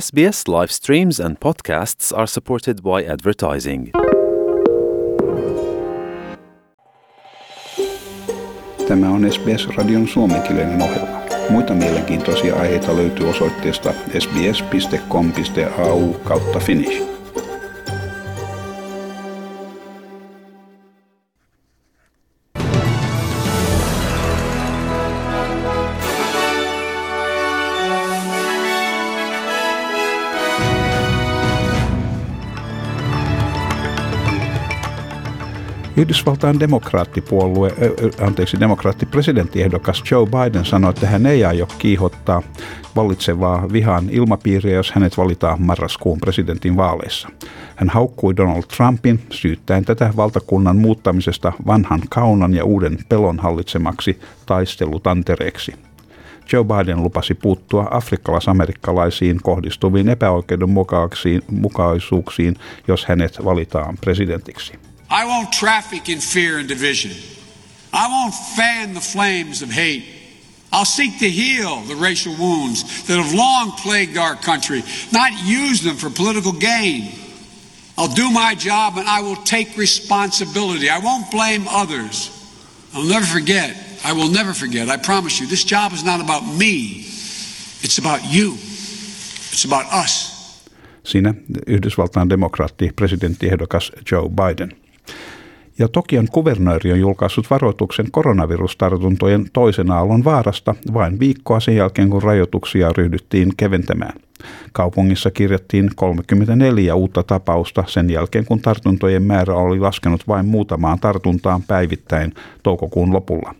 SBS live streams and podcasts are supported by advertising. Tämä on SBS-radion suomenkielinen ohjelma. Muita mielenkiintoisia aiheita löytyy osoitteesta sbs.com.au kautta finnish. Yhdysvaltain demokraattipuolue, anteeksi, demokraattipresidenttiehdokas Joe Biden sanoi, että hän ei aio kiihottaa vallitsevaa vihan ilmapiiriä, jos hänet valitaan marraskuun presidentin vaaleissa. Hän haukkui Donald Trumpin syyttäen tätä valtakunnan muuttamisesta vanhan kaunan ja uuden pelon hallitsemaksi taistelutantereeksi. Joe Biden lupasi puuttua afrikkalais-amerikkalaisiin kohdistuviin epäoikeudenmukaisuuksiin, jos hänet valitaan presidentiksi. I won't traffic in fear and division. I won't fan the flames of hate. I'll seek to heal the racial wounds that have long plagued our country, not use them for political gain. I'll do my job and I will take responsibility. I won't blame others. I'll never forget. I will never forget. I promise you, this job is not about me. It's about you. It's about us. Siinä Yhdysvaltain demokraatti presidenttiehdokas Joe Biden. Ja Tokion kuvernööri on julkaissut varoituksen koronavirustartuntojen toisen aallon vaarasta vain viikkoa sen jälkeen, kun rajoituksia ryhdyttiin keventämään. Kaupungissa kirjattiin 34 uutta tapausta sen jälkeen, kun tartuntojen määrä oli laskenut vain muutamaan tartuntaan päivittäin toukokuun lopulla.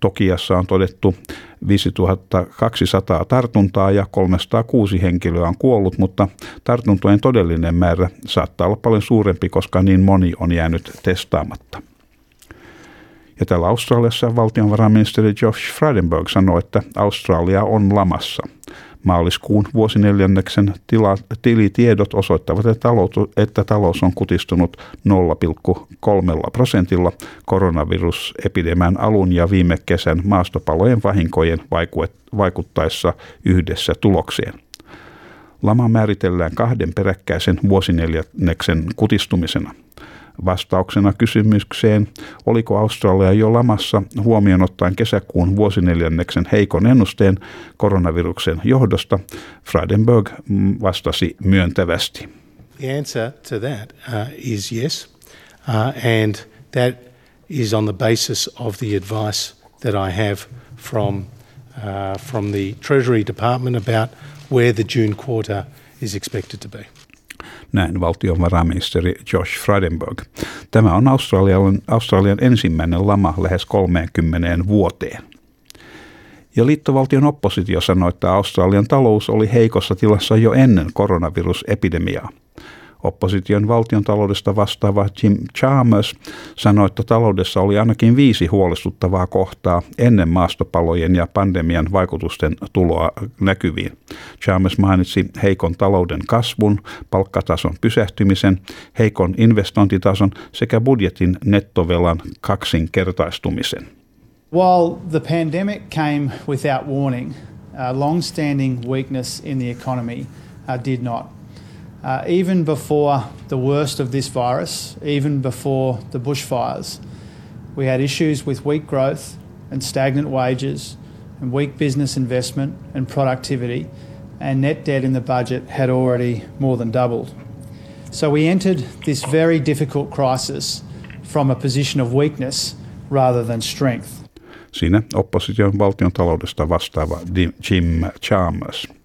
Tokiassa on todettu 5200 tartuntaa ja 306 henkilöä on kuollut, mutta tartuntojen todellinen määrä saattaa olla paljon suurempi, koska niin moni on jäänyt testaamatta. Ja täällä Australiassa valtionvarainministeri Josh Frydenberg sanoi, että Australia on lamassa – Maaliskuun vuosineljänneksen tila, tilitiedot osoittavat, että talous, että talous on kutistunut 0,3 prosentilla koronavirusepidemian alun ja viime kesän maastopalojen vahinkojen vaikuttaessa yhdessä tulokseen. Lama määritellään kahden peräkkäisen vuosineljänneksen kutistumisena – Vastauksena kysymykseen, oliko Australia jo lamassa huomioon ottaen kesäkuun vuosineljänneksen heikon ennusteen koronaviruksen johdosta, Freidenberg vastasi myöntävästi. The answer to that uh, is yes, uh, and that is on the basis of the advice that I have from uh, from the Treasury Department about where the June quarter is expected to be näin valtionvarainministeri Josh Frydenberg. Tämä on Australian, Australian ensimmäinen lama lähes 30 vuoteen. Ja liittovaltion oppositio sanoi, että Australian talous oli heikossa tilassa jo ennen koronavirusepidemiaa. Opposition valtion taloudesta vastaava Jim Chalmers sanoi, että taloudessa oli ainakin viisi huolestuttavaa kohtaa ennen maastopalojen ja pandemian vaikutusten tuloa näkyviin. Chalmers mainitsi heikon talouden kasvun, palkkatason pysähtymisen, heikon investointitason sekä budjetin nettovelan kaksinkertaistumisen. While the pandemic came without warning, uh, long-standing weakness in the economy uh, did not. Uh, even before the worst of this virus, even before the bushfires, we had issues with weak growth and stagnant wages and weak business investment and productivity, and net debt in the budget had already more than doubled. So we entered this very difficult crisis from a position of weakness rather than strength. Siinä opposition valtion taloudesta vastaava Jim Chalmers.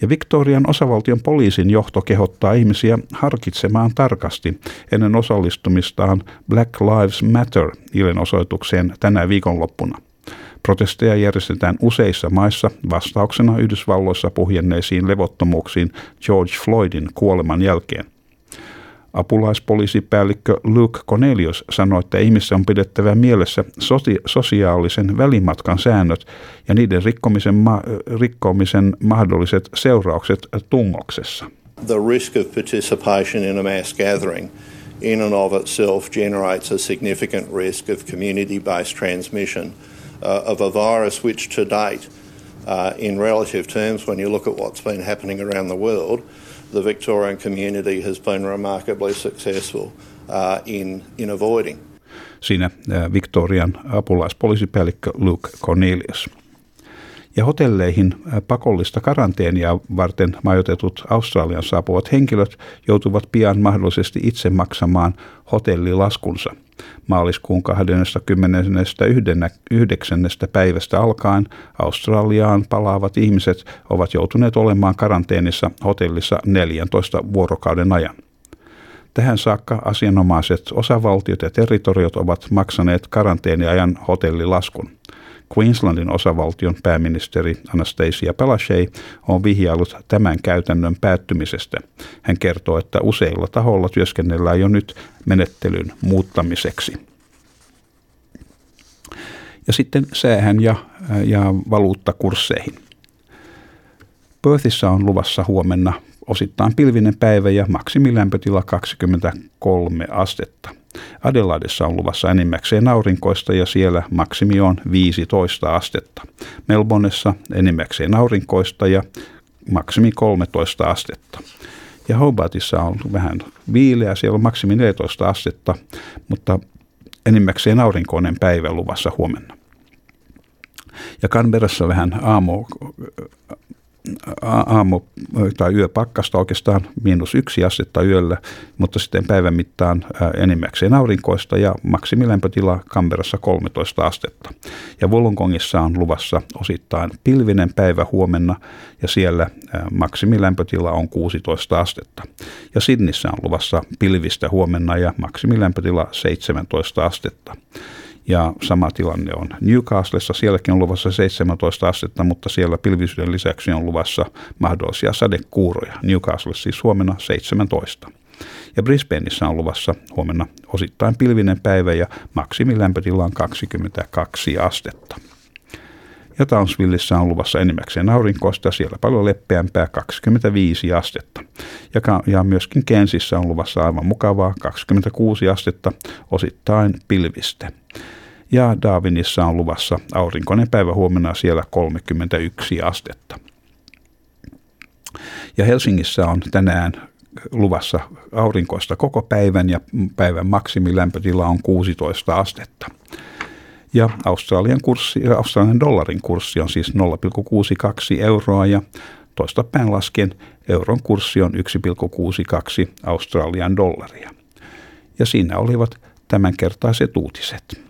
Ja Victorian osavaltion poliisin johto kehottaa ihmisiä harkitsemaan tarkasti ennen osallistumistaan Black Lives Matter ilenosoitukseen tänä viikonloppuna. Protesteja järjestetään useissa maissa vastauksena Yhdysvalloissa puhjenneisiin levottomuuksiin George Floydin kuoleman jälkeen – Apulaispoliisipäällikkö Luke Cornelius sanoi, että ihmissä on pidettävä mielessä soti- sosiaalisen välimatkan säännöt ja niiden rikkomisen, ma- rikkomisen mahdolliset seuraukset tungoksessa. The risk of participation in a mass gathering in and of itself generates a significant risk of community-based transmission uh, of a virus which to date uh, in relative terms, when you look at what's been happening around the world, the Victorian community has been remarkably successful uh, in, in avoiding. Siinä uh, Victorian apulaispoliisipäällikkö Luke Cornelius. Ja hotelleihin uh, pakollista karanteenia varten majoitetut Australian saapuvat henkilöt joutuvat pian mahdollisesti itse maksamaan hotellilaskunsa – Maaliskuun 29. päivästä alkaen Australiaan palaavat ihmiset ovat joutuneet olemaan karanteenissa hotellissa 14 vuorokauden ajan. Tähän saakka asianomaiset osavaltiot ja territoriot ovat maksaneet karanteeniajan hotellilaskun. Queenslandin osavaltion pääministeri Anastasia Palaszczuk on vihjailut tämän käytännön päättymisestä. Hän kertoo, että useilla tahoilla työskennellään jo nyt menettelyn muuttamiseksi. Ja sitten säähän ja, ja valuuttakursseihin. Perthissä on luvassa huomenna osittain pilvinen päivä ja maksimilämpötila 23 astetta. Adelaidessa on luvassa enimmäkseen aurinkoista ja siellä maksimi on 15 astetta. Melbourneessa enimmäkseen aurinkoista ja maksimi 13 astetta. Ja Hobartissa on vähän viileä, siellä on maksimi 14 astetta, mutta enimmäkseen aurinkoinen päivä luvassa huomenna. Ja Canberrassa vähän aamu, aamu- tai yöpakkasta oikeastaan miinus yksi astetta yöllä, mutta sitten päivän mittaan enimmäkseen aurinkoista ja maksimilämpötila Kamperassa 13 astetta. Ja Wollongongissa on luvassa osittain pilvinen päivä huomenna ja siellä maksimilämpötila on 16 astetta. Ja Sidnissä on luvassa pilvistä huomenna ja maksimilämpötila 17 astetta. Ja sama tilanne on Newcastlessa, sielläkin on luvassa 17 astetta, mutta siellä pilvisyyden lisäksi on luvassa mahdollisia sadekuuroja. Newcastlessa siis huomenna 17. Ja Brisbaneissa on luvassa huomenna osittain pilvinen päivä ja maksimilämpötila on 22 astetta. Ja Townsvilleissa on luvassa enimmäkseen aurinkoista, siellä paljon leppeämpää 25 astetta. Ja, ja myöskin Kensissä on luvassa aivan mukavaa 26 astetta, osittain pilvistä ja Darwinissa on luvassa aurinkoinen päivä huomenna siellä 31 astetta. Ja Helsingissä on tänään luvassa aurinkoista koko päivän ja päivän maksimilämpötila on 16 astetta. Ja Australian, kurssi, Australian dollarin kurssi on siis 0,62 euroa ja toista päin lasken euron kurssi on 1,62 Australian dollaria. Ja siinä olivat tämänkertaiset uutiset.